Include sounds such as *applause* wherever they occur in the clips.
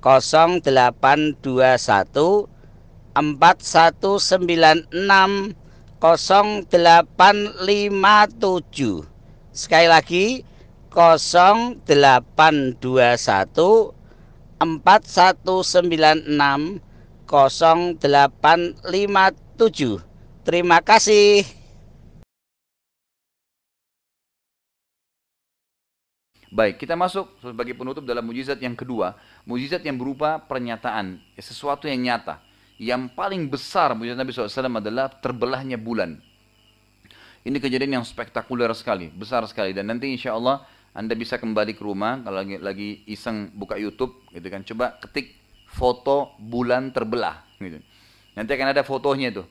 0821 4196 0857 Sekali lagi 0821 4196 0857 Terima kasih. Baik, kita masuk sebagai penutup dalam mujizat yang kedua, mujizat yang berupa pernyataan, ya, sesuatu yang nyata. Yang paling besar mujizat Nabi SAW adalah terbelahnya bulan. Ini kejadian yang spektakuler sekali, besar sekali, dan nanti insya Allah anda bisa kembali ke rumah kalau lagi, lagi iseng buka YouTube, gitu kan, coba ketik foto bulan terbelah, gitu. Nanti akan ada fotonya itu.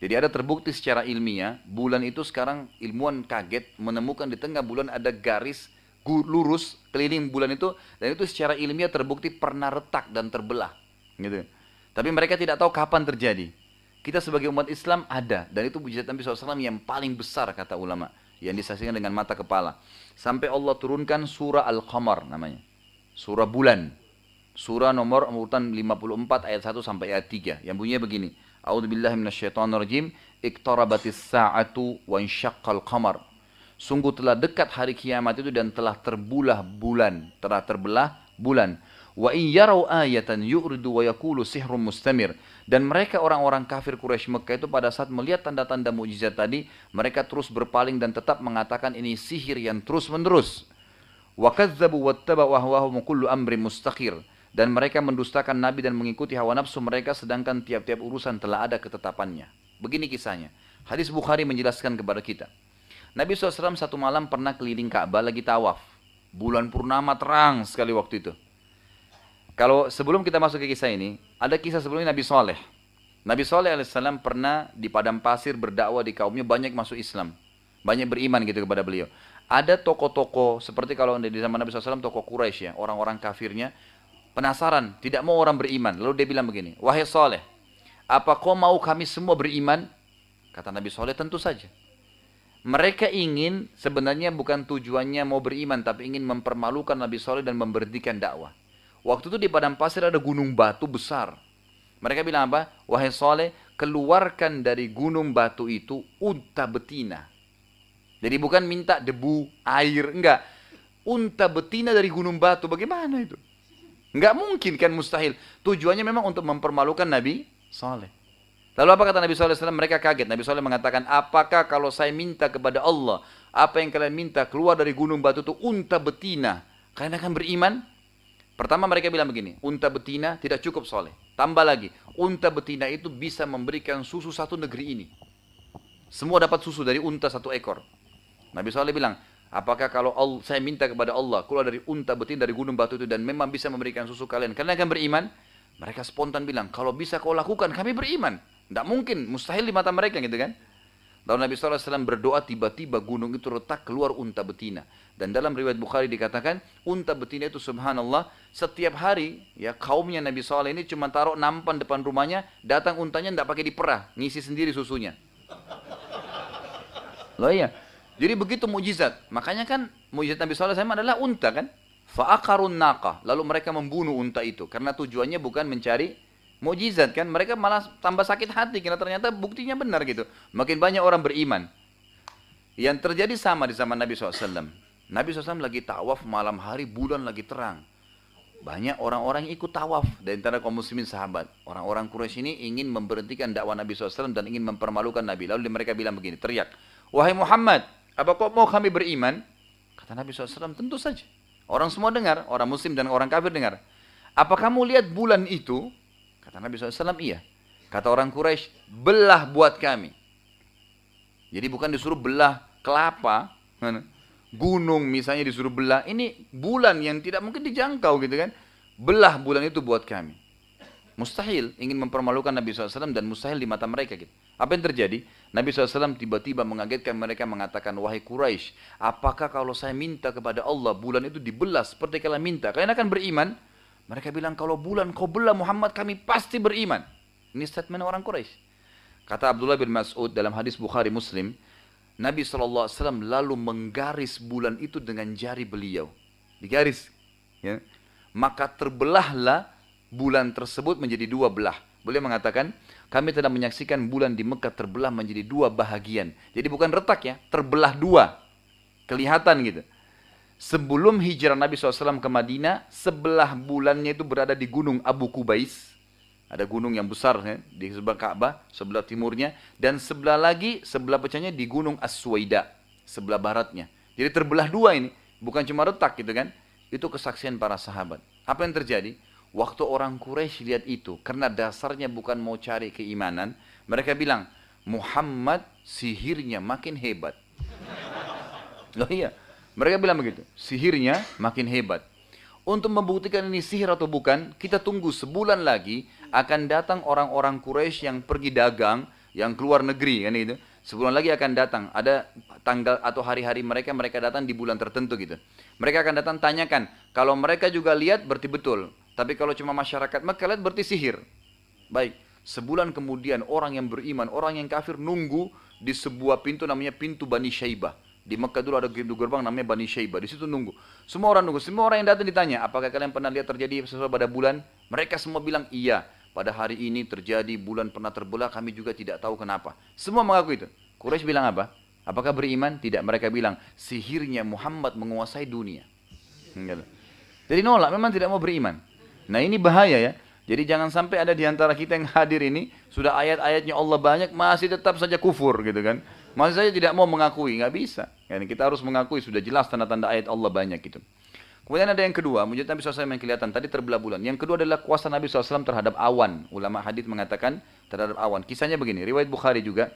Jadi ada terbukti secara ilmiah, bulan itu sekarang ilmuwan kaget menemukan di tengah bulan ada garis lurus keliling bulan itu dan itu secara ilmiah terbukti pernah retak dan terbelah gitu. Tapi mereka tidak tahu kapan terjadi. Kita sebagai umat Islam ada dan itu mujizat Nabi SAW yang paling besar kata ulama yang disaksikan dengan mata kepala. Sampai Allah turunkan surah Al-Qamar namanya. Surah bulan. Surah nomor urutan 54 ayat 1 sampai ayat 3 yang bunyinya begini. A'udzubillahi minasyaitonirrajim. Sa'atu wa insyaqqal qamar Sungguh telah dekat hari kiamat itu dan telah terbulah bulan, telah terbelah bulan. Wa in yarau ayatan yu'ridu wa yaqulu sihrun mustamir. Dan mereka orang-orang kafir Quraisy Mekah itu pada saat melihat tanda-tanda mujizat tadi, mereka terus berpaling dan tetap mengatakan ini sihir yang terus-menerus. Wa kadzabu wattaba'u ahwahum kullu amri mustaqir. Dan mereka mendustakan Nabi dan mengikuti hawa nafsu mereka sedangkan tiap-tiap urusan telah ada ketetapannya. Begini kisahnya. Hadis Bukhari menjelaskan kepada kita. Nabi SAW satu malam pernah keliling Ka'bah lagi tawaf. Bulan purnama terang sekali waktu itu. Kalau sebelum kita masuk ke kisah ini, ada kisah sebelumnya Nabi Soleh. Nabi Soleh alaihissalam pernah di padang pasir berdakwah di kaumnya banyak masuk Islam. Banyak beriman gitu kepada beliau. Ada toko-toko seperti kalau di zaman Nabi SAW toko Quraisy ya, orang-orang kafirnya penasaran, tidak mau orang beriman. Lalu dia bilang begini, wahai Soleh, apa kau mau kami semua beriman? Kata Nabi Soleh, tentu saja. Mereka ingin sebenarnya bukan tujuannya mau beriman tapi ingin mempermalukan Nabi Soleh dan memberhentikan dakwah. Waktu itu di padang pasir ada gunung batu besar. Mereka bilang apa? Wahai Soleh, keluarkan dari gunung batu itu unta betina. Jadi bukan minta debu, air, enggak. Unta betina dari gunung batu, bagaimana itu? Enggak mungkin kan mustahil. Tujuannya memang untuk mempermalukan Nabi Soleh. Lalu apa kata Nabi SAW? Mereka kaget. Nabi SAW mengatakan, apakah kalau saya minta kepada Allah, apa yang kalian minta keluar dari gunung batu itu unta betina, kalian akan beriman? Pertama mereka bilang begini, unta betina tidak cukup soleh. Tambah lagi, unta betina itu bisa memberikan susu satu negeri ini. Semua dapat susu dari unta satu ekor. Nabi SAW bilang, apakah kalau saya minta kepada Allah keluar dari unta betina dari gunung batu itu dan memang bisa memberikan susu kalian, kalian akan beriman? Mereka spontan bilang, kalau bisa kau lakukan, kami beriman. Tidak mungkin, mustahil di mata mereka gitu kan. Lalu Nabi SAW berdoa tiba-tiba gunung itu retak keluar unta betina. Dan dalam riwayat Bukhari dikatakan unta betina itu subhanallah setiap hari ya kaumnya Nabi SAW ini cuma taruh nampan depan rumahnya datang untanya tidak pakai diperah ngisi sendiri susunya. Loh iya. Jadi begitu mujizat. Makanya kan mujizat Nabi SAW adalah unta kan. Fa'akarun naqah. Lalu mereka membunuh unta itu. Karena tujuannya bukan mencari Mujizat kan, mereka malah tambah sakit hati karena ternyata buktinya benar gitu. Makin banyak orang beriman. Yang terjadi sama di zaman Nabi SAW. Nabi SAW lagi tawaf malam hari, bulan lagi terang. Banyak orang-orang ikut tawaf dari antara kaum muslimin sahabat. Orang-orang Quraisy ini ingin memberhentikan dakwah Nabi SAW dan ingin mempermalukan Nabi. Lalu mereka bilang begini, teriak. Wahai Muhammad, apa kau mau kami beriman? Kata Nabi SAW, tentu saja. Orang semua dengar, orang muslim dan orang kafir dengar. Apa kamu lihat bulan itu? Kata Nabi SAW, iya. Kata orang Quraisy, belah buat kami. Jadi bukan disuruh belah kelapa, gunung misalnya disuruh belah. Ini bulan yang tidak mungkin dijangkau gitu kan. Belah bulan itu buat kami. Mustahil ingin mempermalukan Nabi SAW dan mustahil di mata mereka. Gitu. Apa yang terjadi? Nabi SAW tiba-tiba mengagetkan mereka mengatakan, Wahai Quraisy, apakah kalau saya minta kepada Allah bulan itu dibelah seperti kalian minta? Kalian akan beriman? Mereka bilang, kalau bulan kau belah Muhammad kami pasti beriman. Ini statement orang Quraisy. Kata Abdullah bin Mas'ud dalam hadis Bukhari Muslim, Nabi SAW lalu menggaris bulan itu dengan jari beliau. Digaris. Ya. Maka terbelahlah bulan tersebut menjadi dua belah. Beliau mengatakan, kami telah menyaksikan bulan di Mekah terbelah menjadi dua bahagian. Jadi bukan retak ya, terbelah dua. Kelihatan gitu. Sebelum hijrah Nabi SAW ke Madinah, sebelah bulannya itu berada di gunung Abu Kubais. Ada gunung yang besar ya, di sebelah Ka'bah, sebelah timurnya. Dan sebelah lagi, sebelah pecahnya di gunung As-Suwaida, sebelah baratnya. Jadi terbelah dua ini, bukan cuma retak gitu kan. Itu kesaksian para sahabat. Apa yang terjadi? Waktu orang Quraisy lihat itu, karena dasarnya bukan mau cari keimanan, mereka bilang, Muhammad sihirnya makin hebat. *laughs* Loh iya, mereka bilang begitu, sihirnya makin hebat. Untuk membuktikan ini sihir atau bukan, kita tunggu sebulan lagi akan datang orang-orang Quraisy yang pergi dagang, yang keluar negeri kan itu. Sebulan lagi akan datang, ada tanggal atau hari-hari mereka mereka datang di bulan tertentu gitu. Mereka akan datang tanyakan, kalau mereka juga lihat berarti betul. Tapi kalau cuma masyarakat Mekah lihat berarti sihir. Baik, sebulan kemudian orang yang beriman, orang yang kafir nunggu di sebuah pintu namanya pintu Bani Syaibah. Di Mekah dulu ada pintu gerbang namanya Bani Syaibah. Di situ nunggu. Semua orang nunggu. Semua orang yang datang ditanya, apakah kalian pernah lihat terjadi sesuatu pada bulan? Mereka semua bilang iya. Pada hari ini terjadi bulan pernah terbelah, kami juga tidak tahu kenapa. Semua mengaku itu. Quraisy bilang apa? Apakah beriman? Tidak. Mereka bilang, sihirnya Muhammad menguasai dunia. Jadi nolak, memang tidak mau beriman. Nah ini bahaya ya. Jadi jangan sampai ada di antara kita yang hadir ini sudah ayat-ayatnya Allah banyak masih tetap saja kufur gitu kan. Masih saja tidak mau mengakui, nggak bisa. Yani kita harus mengakui sudah jelas tanda-tanda ayat Allah banyak gitu. Kemudian ada yang kedua, mujizat Nabi SAW yang kelihatan tadi terbelah bulan. Yang kedua adalah kuasa Nabi SAW terhadap awan. Ulama hadis mengatakan terhadap awan. Kisahnya begini, riwayat Bukhari juga.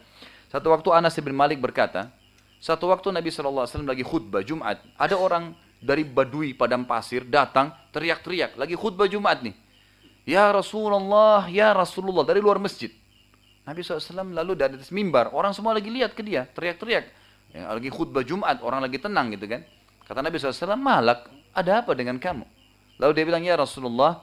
Satu waktu Anas bin Malik berkata, satu waktu Nabi SAW lagi khutbah Jumat, ada orang dari Badui padang pasir datang teriak-teriak, lagi khutbah Jumat nih. Ya Rasulullah, ya Rasulullah dari luar masjid. Nabi SAW lalu dari atas mimbar, orang semua lagi lihat ke dia, teriak-teriak. Ya, lagi khutbah Jumat, orang lagi tenang gitu kan. Kata Nabi SAW, malak, ada apa dengan kamu? Lalu dia bilang, ya Rasulullah,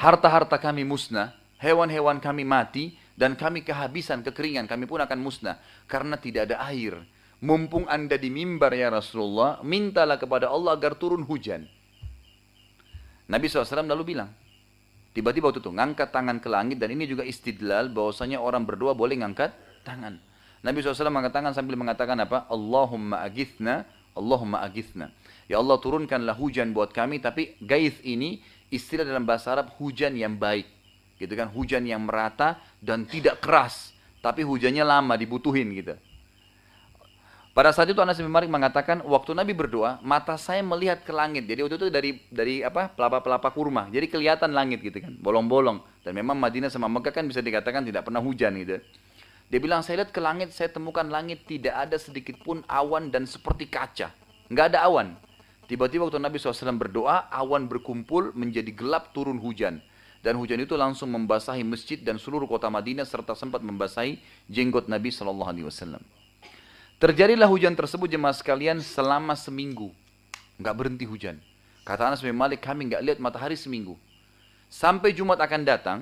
harta-harta kami musnah, hewan-hewan kami mati, dan kami kehabisan, kekeringan, kami pun akan musnah. Karena tidak ada air. Mumpung anda di mimbar ya Rasulullah, mintalah kepada Allah agar turun hujan. Nabi SAW lalu bilang, Tiba-tiba waktu itu ngangkat tangan ke langit dan ini juga istidlal bahwasanya orang berdoa boleh ngangkat tangan. Nabi SAW mengangkat tangan sambil mengatakan apa? Allahumma agithna, Allahumma agithna. Ya Allah turunkanlah hujan buat kami tapi gaith ini istilah dalam bahasa Arab hujan yang baik. Gitu kan hujan yang merata dan tidak keras tapi hujannya lama dibutuhin gitu. Pada saat itu Anas bin Malik mengatakan, waktu Nabi berdoa, mata saya melihat ke langit. Jadi waktu itu dari dari apa pelapa-pelapa kurma. Jadi kelihatan langit gitu kan, bolong-bolong. Dan memang Madinah sama Mekah kan bisa dikatakan tidak pernah hujan gitu. Dia bilang, saya lihat ke langit, saya temukan langit tidak ada sedikit pun awan dan seperti kaca. Nggak ada awan. Tiba-tiba waktu Nabi SAW berdoa, awan berkumpul menjadi gelap turun hujan. Dan hujan itu langsung membasahi masjid dan seluruh kota Madinah serta sempat membasahi jenggot Nabi SAW. Terjadilah hujan tersebut jemaah sekalian selama seminggu. Nggak berhenti hujan. Kata Anas bin Malik, kami nggak lihat matahari seminggu. Sampai Jumat akan datang,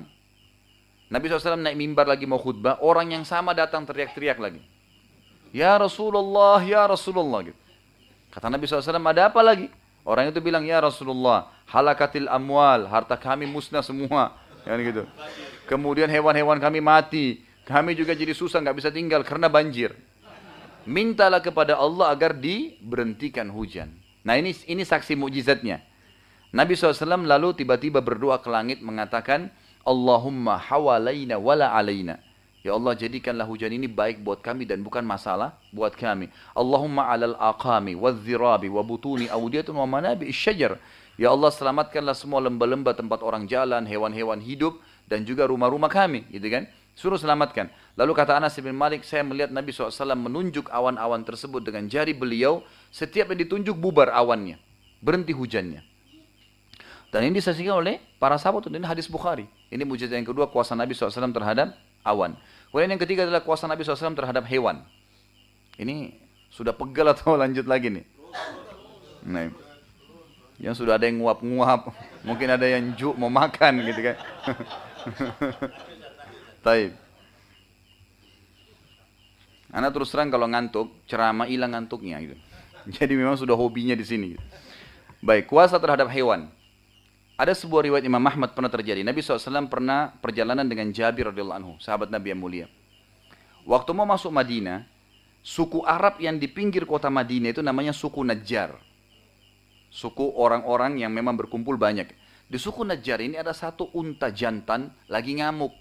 Nabi SAW naik mimbar lagi mau khutbah, orang yang sama datang teriak-teriak lagi. Ya Rasulullah, ya Rasulullah. Gitu. Kata Nabi SAW, ada apa lagi? Orang itu bilang, ya Rasulullah, halakatil amwal, harta kami musnah semua. *laughs* Kan gitu. Kemudian hewan-hewan kami mati. Kami juga jadi susah, nggak bisa tinggal karena banjir mintalah kepada Allah agar diberhentikan hujan. Nah ini ini saksi mukjizatnya. Nabi SAW lalu tiba-tiba berdoa ke langit mengatakan, Allahumma hawalaina wala alaina. Ya Allah jadikanlah hujan ini baik buat kami dan bukan masalah buat kami. Allahumma alal aqami wa dhirabi wa butuni awdiyatun wa manabi syajar. Ya Allah selamatkanlah semua lembah-lembah tempat orang jalan, hewan-hewan hidup dan juga rumah-rumah kami, gitu kan? Suruh selamatkan. Lalu kata Anas bin Malik, saya melihat Nabi SAW menunjuk awan-awan tersebut dengan jari beliau. Setiap yang ditunjuk bubar awannya. Berhenti hujannya. Dan ini disaksikan oleh para sahabat. Ini hadis Bukhari. Ini mujizat yang kedua kuasa Nabi SAW terhadap awan. Kemudian yang ketiga adalah kuasa Nabi SAW terhadap hewan. Ini sudah pegal atau *laughs* lanjut lagi nih? Nah, yang sudah ada yang nguap-nguap, mungkin ada yang juk mau makan gitu kan. *laughs* Taib. Anak terus terang kalau ngantuk, ceramah hilang ngantuknya gitu. *laughs* Jadi memang sudah hobinya di sini. Baik, kuasa terhadap hewan. Ada sebuah riwayat Imam Ahmad pernah terjadi. Nabi SAW pernah perjalanan dengan Jabir radhiyallahu anhu, sahabat Nabi yang mulia. Waktu mau masuk Madinah, suku Arab yang di pinggir kota Madinah itu namanya suku Najjar. Suku orang-orang yang memang berkumpul banyak. Di suku Najjar ini ada satu unta jantan lagi ngamuk.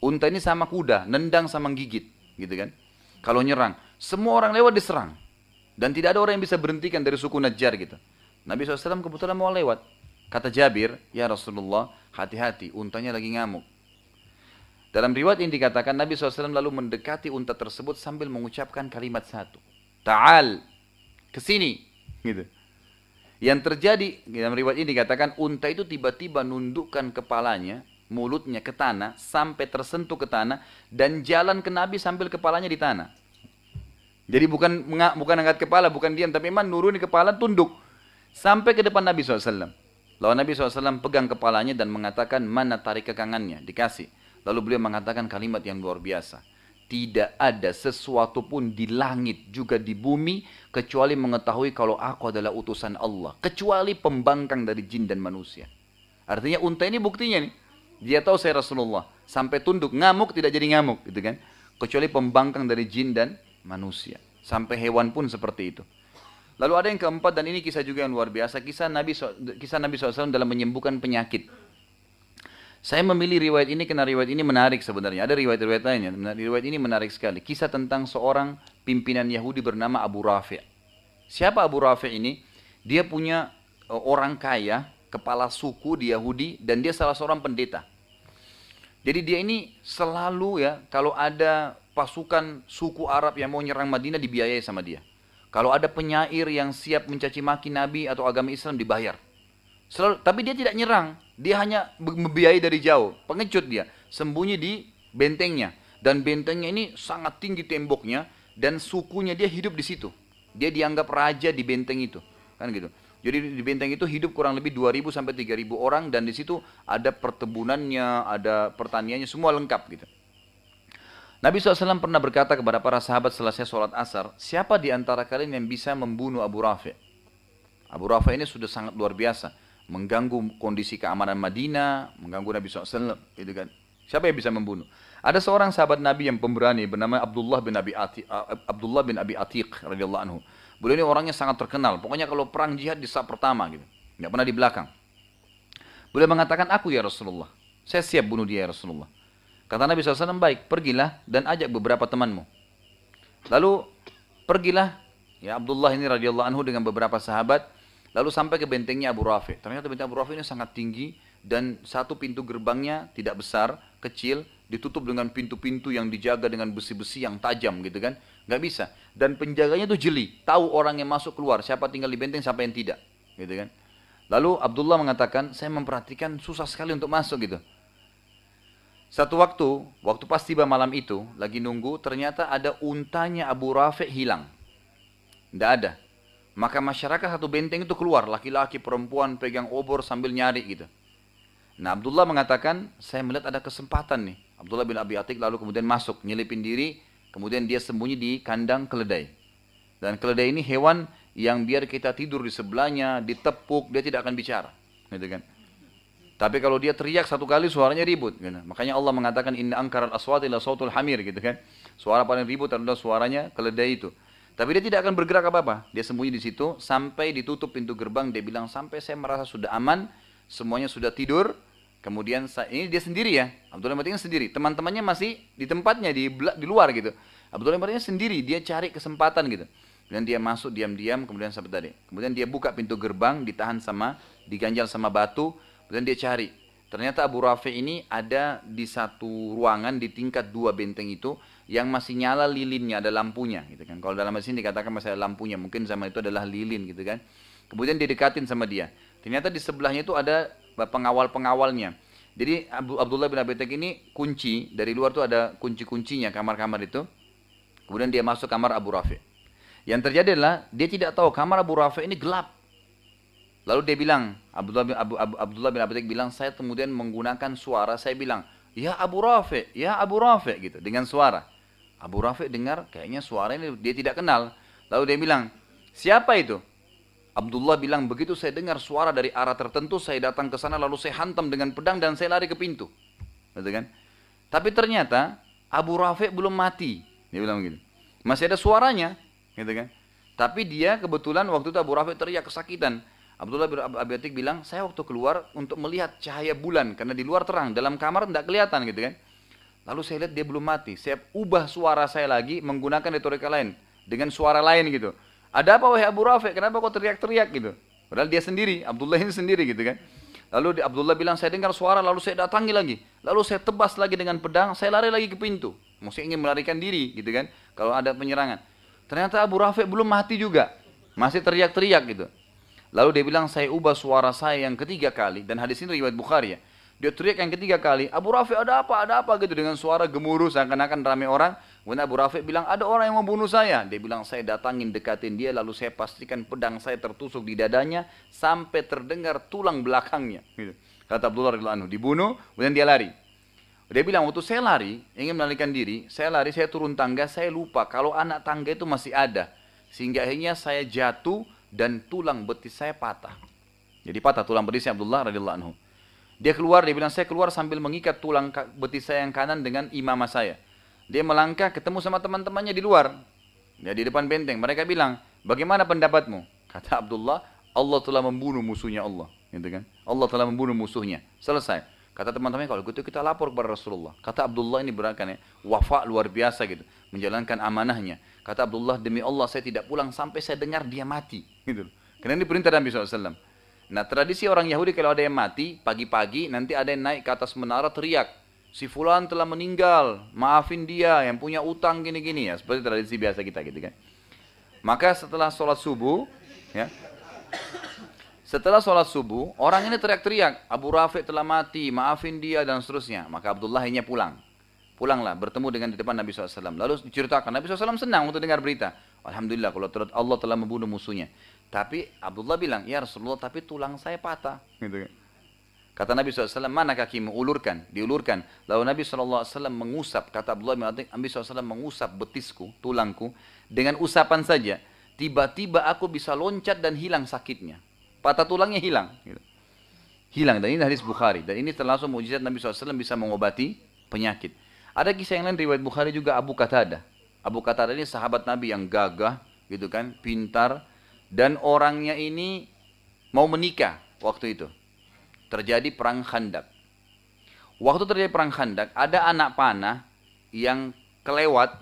Unta ini sama kuda, nendang sama gigit, gitu kan. Kalau nyerang, semua orang lewat diserang. Dan tidak ada orang yang bisa berhentikan dari suku Najjar gitu. Nabi SAW kebetulan mau lewat. Kata Jabir, ya Rasulullah, hati-hati, untanya lagi ngamuk. Dalam riwayat ini dikatakan Nabi SAW lalu mendekati unta tersebut sambil mengucapkan kalimat satu. Ta'al, ke sini. Gitu. Yang terjadi, dalam riwayat ini dikatakan unta itu tiba-tiba nundukkan kepalanya mulutnya ke tanah sampai tersentuh ke tanah dan jalan ke Nabi sambil kepalanya di tanah. Jadi bukan bukan angkat kepala, bukan diam, tapi memang nuruni kepala tunduk sampai ke depan Nabi SAW. Lalu Nabi SAW pegang kepalanya dan mengatakan mana tarik kekangannya, dikasih. Lalu beliau mengatakan kalimat yang luar biasa. Tidak ada sesuatu pun di langit juga di bumi kecuali mengetahui kalau aku adalah utusan Allah. Kecuali pembangkang dari jin dan manusia. Artinya unta ini buktinya nih. Dia tahu saya Rasulullah. Sampai tunduk, ngamuk tidak jadi ngamuk. gitu kan? Kecuali pembangkang dari jin dan manusia. Sampai hewan pun seperti itu. Lalu ada yang keempat dan ini kisah juga yang luar biasa. Kisah Nabi, kisah Nabi SAW dalam menyembuhkan penyakit. Saya memilih riwayat ini karena riwayat ini menarik sebenarnya. Ada riwayat-riwayat lainnya. Riwayat ini menarik sekali. Kisah tentang seorang pimpinan Yahudi bernama Abu Rafi. Siapa Abu Rafi ini? Dia punya eh, orang kaya, kepala suku di Yahudi, dan dia salah seorang pendeta. Jadi dia ini selalu ya, kalau ada pasukan suku Arab yang mau nyerang Madinah dibiayai sama dia. Kalau ada penyair yang siap mencaci maki Nabi atau agama Islam dibayar. Selalu, tapi dia tidak nyerang, dia hanya membiayai dari jauh, pengecut dia, sembunyi di bentengnya. Dan bentengnya ini sangat tinggi temboknya dan sukunya dia hidup di situ. Dia dianggap raja di benteng itu, kan gitu. Jadi di benteng itu hidup kurang lebih 2000 sampai 3000 orang dan di situ ada pertebunannya, ada pertaniannya, semua lengkap gitu. Nabi SAW pernah berkata kepada para sahabat selesai sholat asar, siapa di antara kalian yang bisa membunuh Abu Rafi? Abu Rafi ini sudah sangat luar biasa, mengganggu kondisi keamanan Madinah, mengganggu Nabi SAW, gitu kan. Siapa yang bisa membunuh? Ada seorang sahabat Nabi yang pemberani bernama Abdullah bin Abi Atiq, Abdullah bin Abi Atiq radhiyallahu anhu. Beliau ini orangnya sangat terkenal. Pokoknya kalau perang jihad di saat pertama gitu. Nggak pernah di belakang. Beliau mengatakan, aku ya Rasulullah. Saya siap bunuh dia ya Rasulullah. Kata Nabi SAW, baik, pergilah dan ajak beberapa temanmu. Lalu pergilah ya Abdullah ini radhiyallahu anhu dengan beberapa sahabat lalu sampai ke bentengnya Abu Rafi. Ternyata benteng Abu Rafi ini sangat tinggi dan satu pintu gerbangnya tidak besar, kecil, ditutup dengan pintu-pintu yang dijaga dengan besi-besi yang tajam gitu kan. Nggak bisa. Dan penjaganya itu jeli, tahu orang yang masuk keluar, siapa tinggal di benteng, siapa yang tidak. Gitu kan. Lalu Abdullah mengatakan, saya memperhatikan susah sekali untuk masuk gitu. Satu waktu, waktu pas tiba malam itu, lagi nunggu, ternyata ada untanya Abu Rafi hilang. Tidak ada. Maka masyarakat satu benteng itu keluar, laki-laki, perempuan, pegang obor sambil nyari gitu. Nah Abdullah mengatakan, saya melihat ada kesempatan nih. Abdullah bin Abi Atik lalu kemudian masuk, nyelipin diri, kemudian dia sembunyi di kandang keledai. Dan keledai ini hewan yang biar kita tidur di sebelahnya, ditepuk, dia tidak akan bicara. Gitu kan. Tapi kalau dia teriak satu kali suaranya ribut. Gitu. Makanya Allah mengatakan inna angkarat aswati la sautul hamir gitu kan. Suara paling ribut adalah suaranya keledai itu. Tapi dia tidak akan bergerak apa-apa. Dia sembunyi di situ sampai ditutup pintu gerbang. Dia bilang sampai saya merasa sudah aman, semuanya sudah tidur, Kemudian ini dia sendiri ya, Abdullah bin sendiri. Teman-temannya masih di tempatnya di di luar gitu. Abdullah bin sendiri, dia cari kesempatan gitu. Kemudian dia masuk diam-diam, kemudian sampai tadi. Kemudian dia buka pintu gerbang, ditahan sama, diganjal sama batu, kemudian dia cari. Ternyata Abu Rafi ini ada di satu ruangan di tingkat dua benteng itu yang masih nyala lilinnya, ada lampunya gitu kan. Kalau dalam sini dikatakan masih ada lampunya, mungkin zaman itu adalah lilin gitu kan. Kemudian didekatin sama dia. Ternyata di sebelahnya itu ada pengawal-pengawalnya Jadi Abu, Abdullah bin Abi Tek ini kunci, dari luar tuh ada kunci-kuncinya kamar-kamar itu. Kemudian dia masuk kamar Abu Rafi. Yang terjadi adalah dia tidak tahu kamar Abu Rafi ini gelap. Lalu dia bilang, Abdullah bin, Abu, Abu, Abdullah bin Abi Tek bilang, saya kemudian menggunakan suara, saya bilang, ya Abu Rafi, ya Abu Rafi gitu, dengan suara. Abu Rafi dengar, kayaknya suara ini dia tidak kenal. Lalu dia bilang, siapa itu? Abdullah bilang, begitu saya dengar suara dari arah tertentu, saya datang ke sana lalu saya hantam dengan pedang dan saya lari ke pintu. Gitu kan? Tapi ternyata Abu Rafiq belum mati. Dia bilang begini. Masih ada suaranya, gitu kan? Tapi dia kebetulan waktu itu Abu Rafiq teriak kesakitan. Abdullah bin Abi Atik bilang, saya waktu keluar untuk melihat cahaya bulan karena di luar terang, dalam kamar tidak kelihatan gitu kan. Lalu saya lihat dia belum mati. Saya ubah suara saya lagi menggunakan retorika lain dengan suara lain gitu. Ada apa wahai Abu Rafi? Kenapa kau teriak-teriak gitu? Padahal dia sendiri, Abdullah ini sendiri gitu kan. Lalu Abdullah bilang, saya dengar suara, lalu saya datangi lagi. Lalu saya tebas lagi dengan pedang, saya lari lagi ke pintu. Mesti ingin melarikan diri gitu kan, kalau ada penyerangan. Ternyata Abu Rafi belum mati juga. Masih teriak-teriak gitu. Lalu dia bilang, saya ubah suara saya yang ketiga kali. Dan hadis ini riwayat Bukhari ya. Dia teriak yang ketiga kali, Abu Rafi ada apa, ada apa gitu. Dengan suara gemuruh, seakan-akan ramai orang. Kemudian Abu Rafiq bilang, ada orang yang mau bunuh saya. Dia bilang, saya datangin, dekatin dia, lalu saya pastikan pedang saya tertusuk di dadanya, sampai terdengar tulang belakangnya. Gitu. Kata Abdullah radhiyallahu anhu, dibunuh, kemudian dia lari. Dia bilang, waktu saya lari, ingin melarikan diri, saya lari, saya turun tangga, saya lupa kalau anak tangga itu masih ada. Sehingga akhirnya saya jatuh dan tulang betis saya patah. Jadi patah tulang betisnya Abdullah radhiyallahu anhu. Dia keluar, dia bilang, saya keluar sambil mengikat tulang betis saya yang kanan dengan imamah saya. Dia melangkah ketemu sama teman-temannya di luar. Ya, di depan benteng. Mereka bilang, bagaimana pendapatmu? Kata Abdullah, Allah telah membunuh musuhnya Allah. Gitu kan? Allah telah membunuh musuhnya. Selesai. Kata teman-temannya, kalau gitu kita lapor kepada Rasulullah. Kata Abdullah ini berakan ya, wafa luar biasa gitu. Menjalankan amanahnya. Kata Abdullah, demi Allah saya tidak pulang sampai saya dengar dia mati. Gitu. Karena ini perintah Nabi SAW. Nah tradisi orang Yahudi kalau ada yang mati, pagi-pagi nanti ada yang naik ke atas menara teriak si fulan telah meninggal, maafin dia yang punya utang gini-gini ya, seperti tradisi biasa kita gitu kan. Maka setelah sholat subuh, ya, setelah sholat subuh, orang ini teriak-teriak, Abu Rafiq telah mati, maafin dia dan seterusnya. Maka Abdullah hanya pulang. Pulanglah, bertemu dengan di depan Nabi SAW. Lalu diceritakan, Nabi SAW senang untuk dengar berita. Alhamdulillah kalau Allah telah membunuh musuhnya. Tapi Abdullah bilang, ya Rasulullah tapi tulang saya patah. Gitu kan. Kata Nabi SAW, mana kakimu? Ulurkan, diulurkan. Lalu Nabi SAW mengusap, kata Abdullah bin Atik, Nabi SAW mengusap betisku, tulangku, dengan usapan saja. Tiba-tiba aku bisa loncat dan hilang sakitnya. Patah tulangnya hilang. Gitu. Hilang, dan ini hadis Bukhari. Dan ini terlalu mujizat Nabi SAW bisa mengobati penyakit. Ada kisah yang lain riwayat Bukhari juga Abu Qatada. Abu Qatada ini sahabat Nabi yang gagah, gitu kan, pintar, dan orangnya ini mau menikah waktu itu terjadi perang Khandak. Waktu terjadi perang Khandak, ada anak panah yang kelewat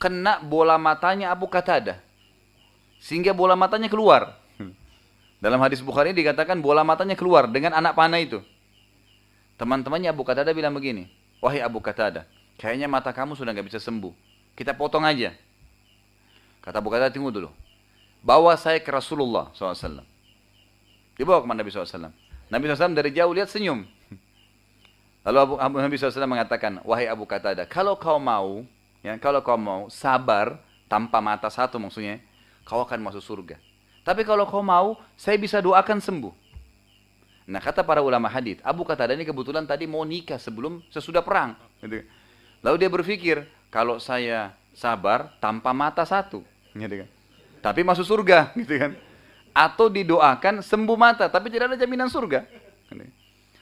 kena bola matanya Abu Qatada. Sehingga bola matanya keluar. Dalam hadis Bukhari dikatakan bola matanya keluar dengan anak panah itu. Teman-temannya Abu Qatada bilang begini, Wahai Abu Qatada, kayaknya mata kamu sudah nggak bisa sembuh. Kita potong aja. Kata Abu Qatada, tunggu dulu. Bawa saya ke Rasulullah SAW. Dibawa ke Nabi SAW. Nabi SAW dari jauh lihat senyum. Lalu Abu, Abu Nabi SAW mengatakan, wahai Abu Qatada, kalau kau mau, ya, kalau kau mau sabar tanpa mata satu maksudnya, kau akan masuk surga. Tapi kalau kau mau, saya bisa doakan sembuh. Nah kata para ulama hadith, Abu Qatada ini kebetulan tadi mau nikah sebelum sesudah perang. Gitu. Lalu dia berpikir, kalau saya sabar tanpa mata satu, gitu kan. tapi masuk surga, gitu kan atau didoakan sembuh mata tapi tidak ada jaminan surga.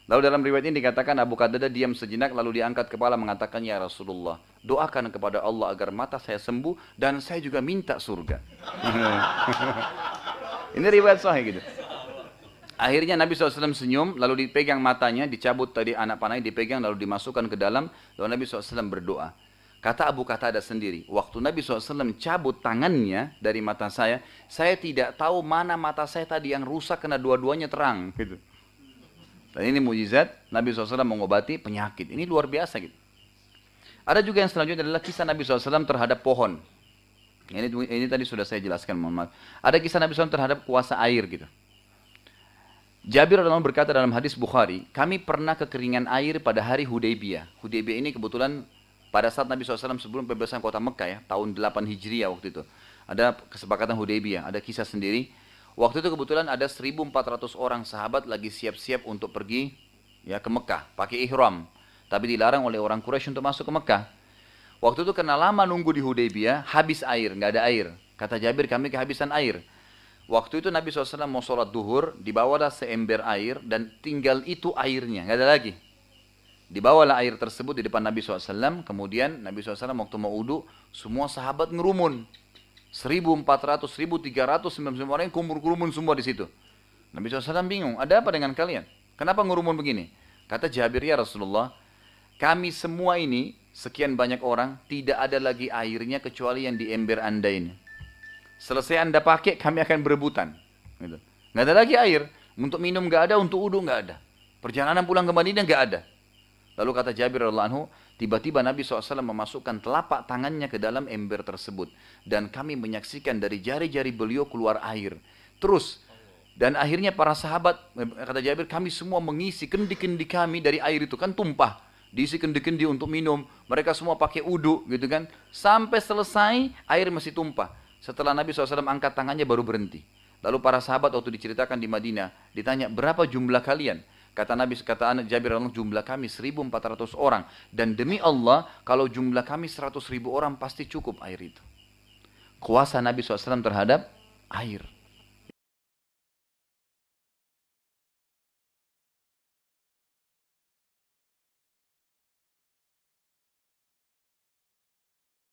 Lalu dalam riwayat ini dikatakan Abu Qatadah diam sejenak lalu diangkat kepala mengatakan ya Rasulullah doakan kepada Allah agar mata saya sembuh dan saya juga minta surga. *laughs* ini riwayat sahih gitu. Akhirnya Nabi SAW senyum, lalu dipegang matanya, dicabut tadi anak panahnya, dipegang, lalu dimasukkan ke dalam, lalu Nabi SAW berdoa. Kata Abu Qatada sendiri, waktu Nabi SAW cabut tangannya dari mata saya, saya tidak tahu mana mata saya tadi yang rusak karena dua-duanya terang. Gitu. Dan ini mujizat Nabi SAW mengobati penyakit. Ini luar biasa gitu. Ada juga yang selanjutnya adalah kisah Nabi SAW terhadap pohon. Ini, ini tadi sudah saya jelaskan, mohon maaf. Ada kisah Nabi SAW terhadap kuasa air gitu. Jabir anhu berkata dalam hadis Bukhari, kami pernah kekeringan air pada hari Hudaybiyah. Hudaybiyah ini kebetulan pada saat Nabi SAW sebelum pembebasan kota Mekah ya, tahun 8 Hijriah waktu itu. Ada kesepakatan Hudaybiyah, ada kisah sendiri. Waktu itu kebetulan ada 1400 orang sahabat lagi siap-siap untuk pergi ya ke Mekah, pakai ihram. Tapi dilarang oleh orang Quraisy untuk masuk ke Mekah. Waktu itu karena lama nunggu di Hudaybiyah, habis air, nggak ada air. Kata Jabir, kami kehabisan air. Waktu itu Nabi SAW mau sholat duhur, dibawalah seember air dan tinggal itu airnya, nggak ada lagi. Dibawalah air tersebut di depan Nabi SAW, kemudian Nabi SAW waktu mau udu, semua sahabat ngerumun. 1400, 1300, 99 orang kumpul kerumun semua di situ. Nabi SAW bingung, ada apa dengan kalian? Kenapa ngerumun begini? Kata Jabir ya Rasulullah, kami semua ini, sekian banyak orang, tidak ada lagi airnya kecuali yang di ember anda ini. Selesai anda pakai, kami akan berebutan. Gitu. Nggak ada lagi air. Untuk minum nggak ada, untuk udu nggak ada. Perjalanan pulang ke Madinah nggak ada. Lalu kata Jabir radhiallahu tiba-tiba Nabi SAW memasukkan telapak tangannya ke dalam ember tersebut. Dan kami menyaksikan dari jari-jari beliau keluar air. Terus, dan akhirnya para sahabat, kata Jabir, kami semua mengisi kendi-kendi kami dari air itu. Kan tumpah. Diisi kendi-kendi untuk minum. Mereka semua pakai udu gitu kan. Sampai selesai, air masih tumpah. Setelah Nabi SAW angkat tangannya baru berhenti. Lalu para sahabat waktu diceritakan di Madinah, ditanya berapa jumlah kalian? Kata Nabi, kata anak Jabir Allah, jumlah kami 1400 orang. Dan demi Allah, kalau jumlah kami 100 ribu orang pasti cukup air itu. Kuasa Nabi SAW terhadap air.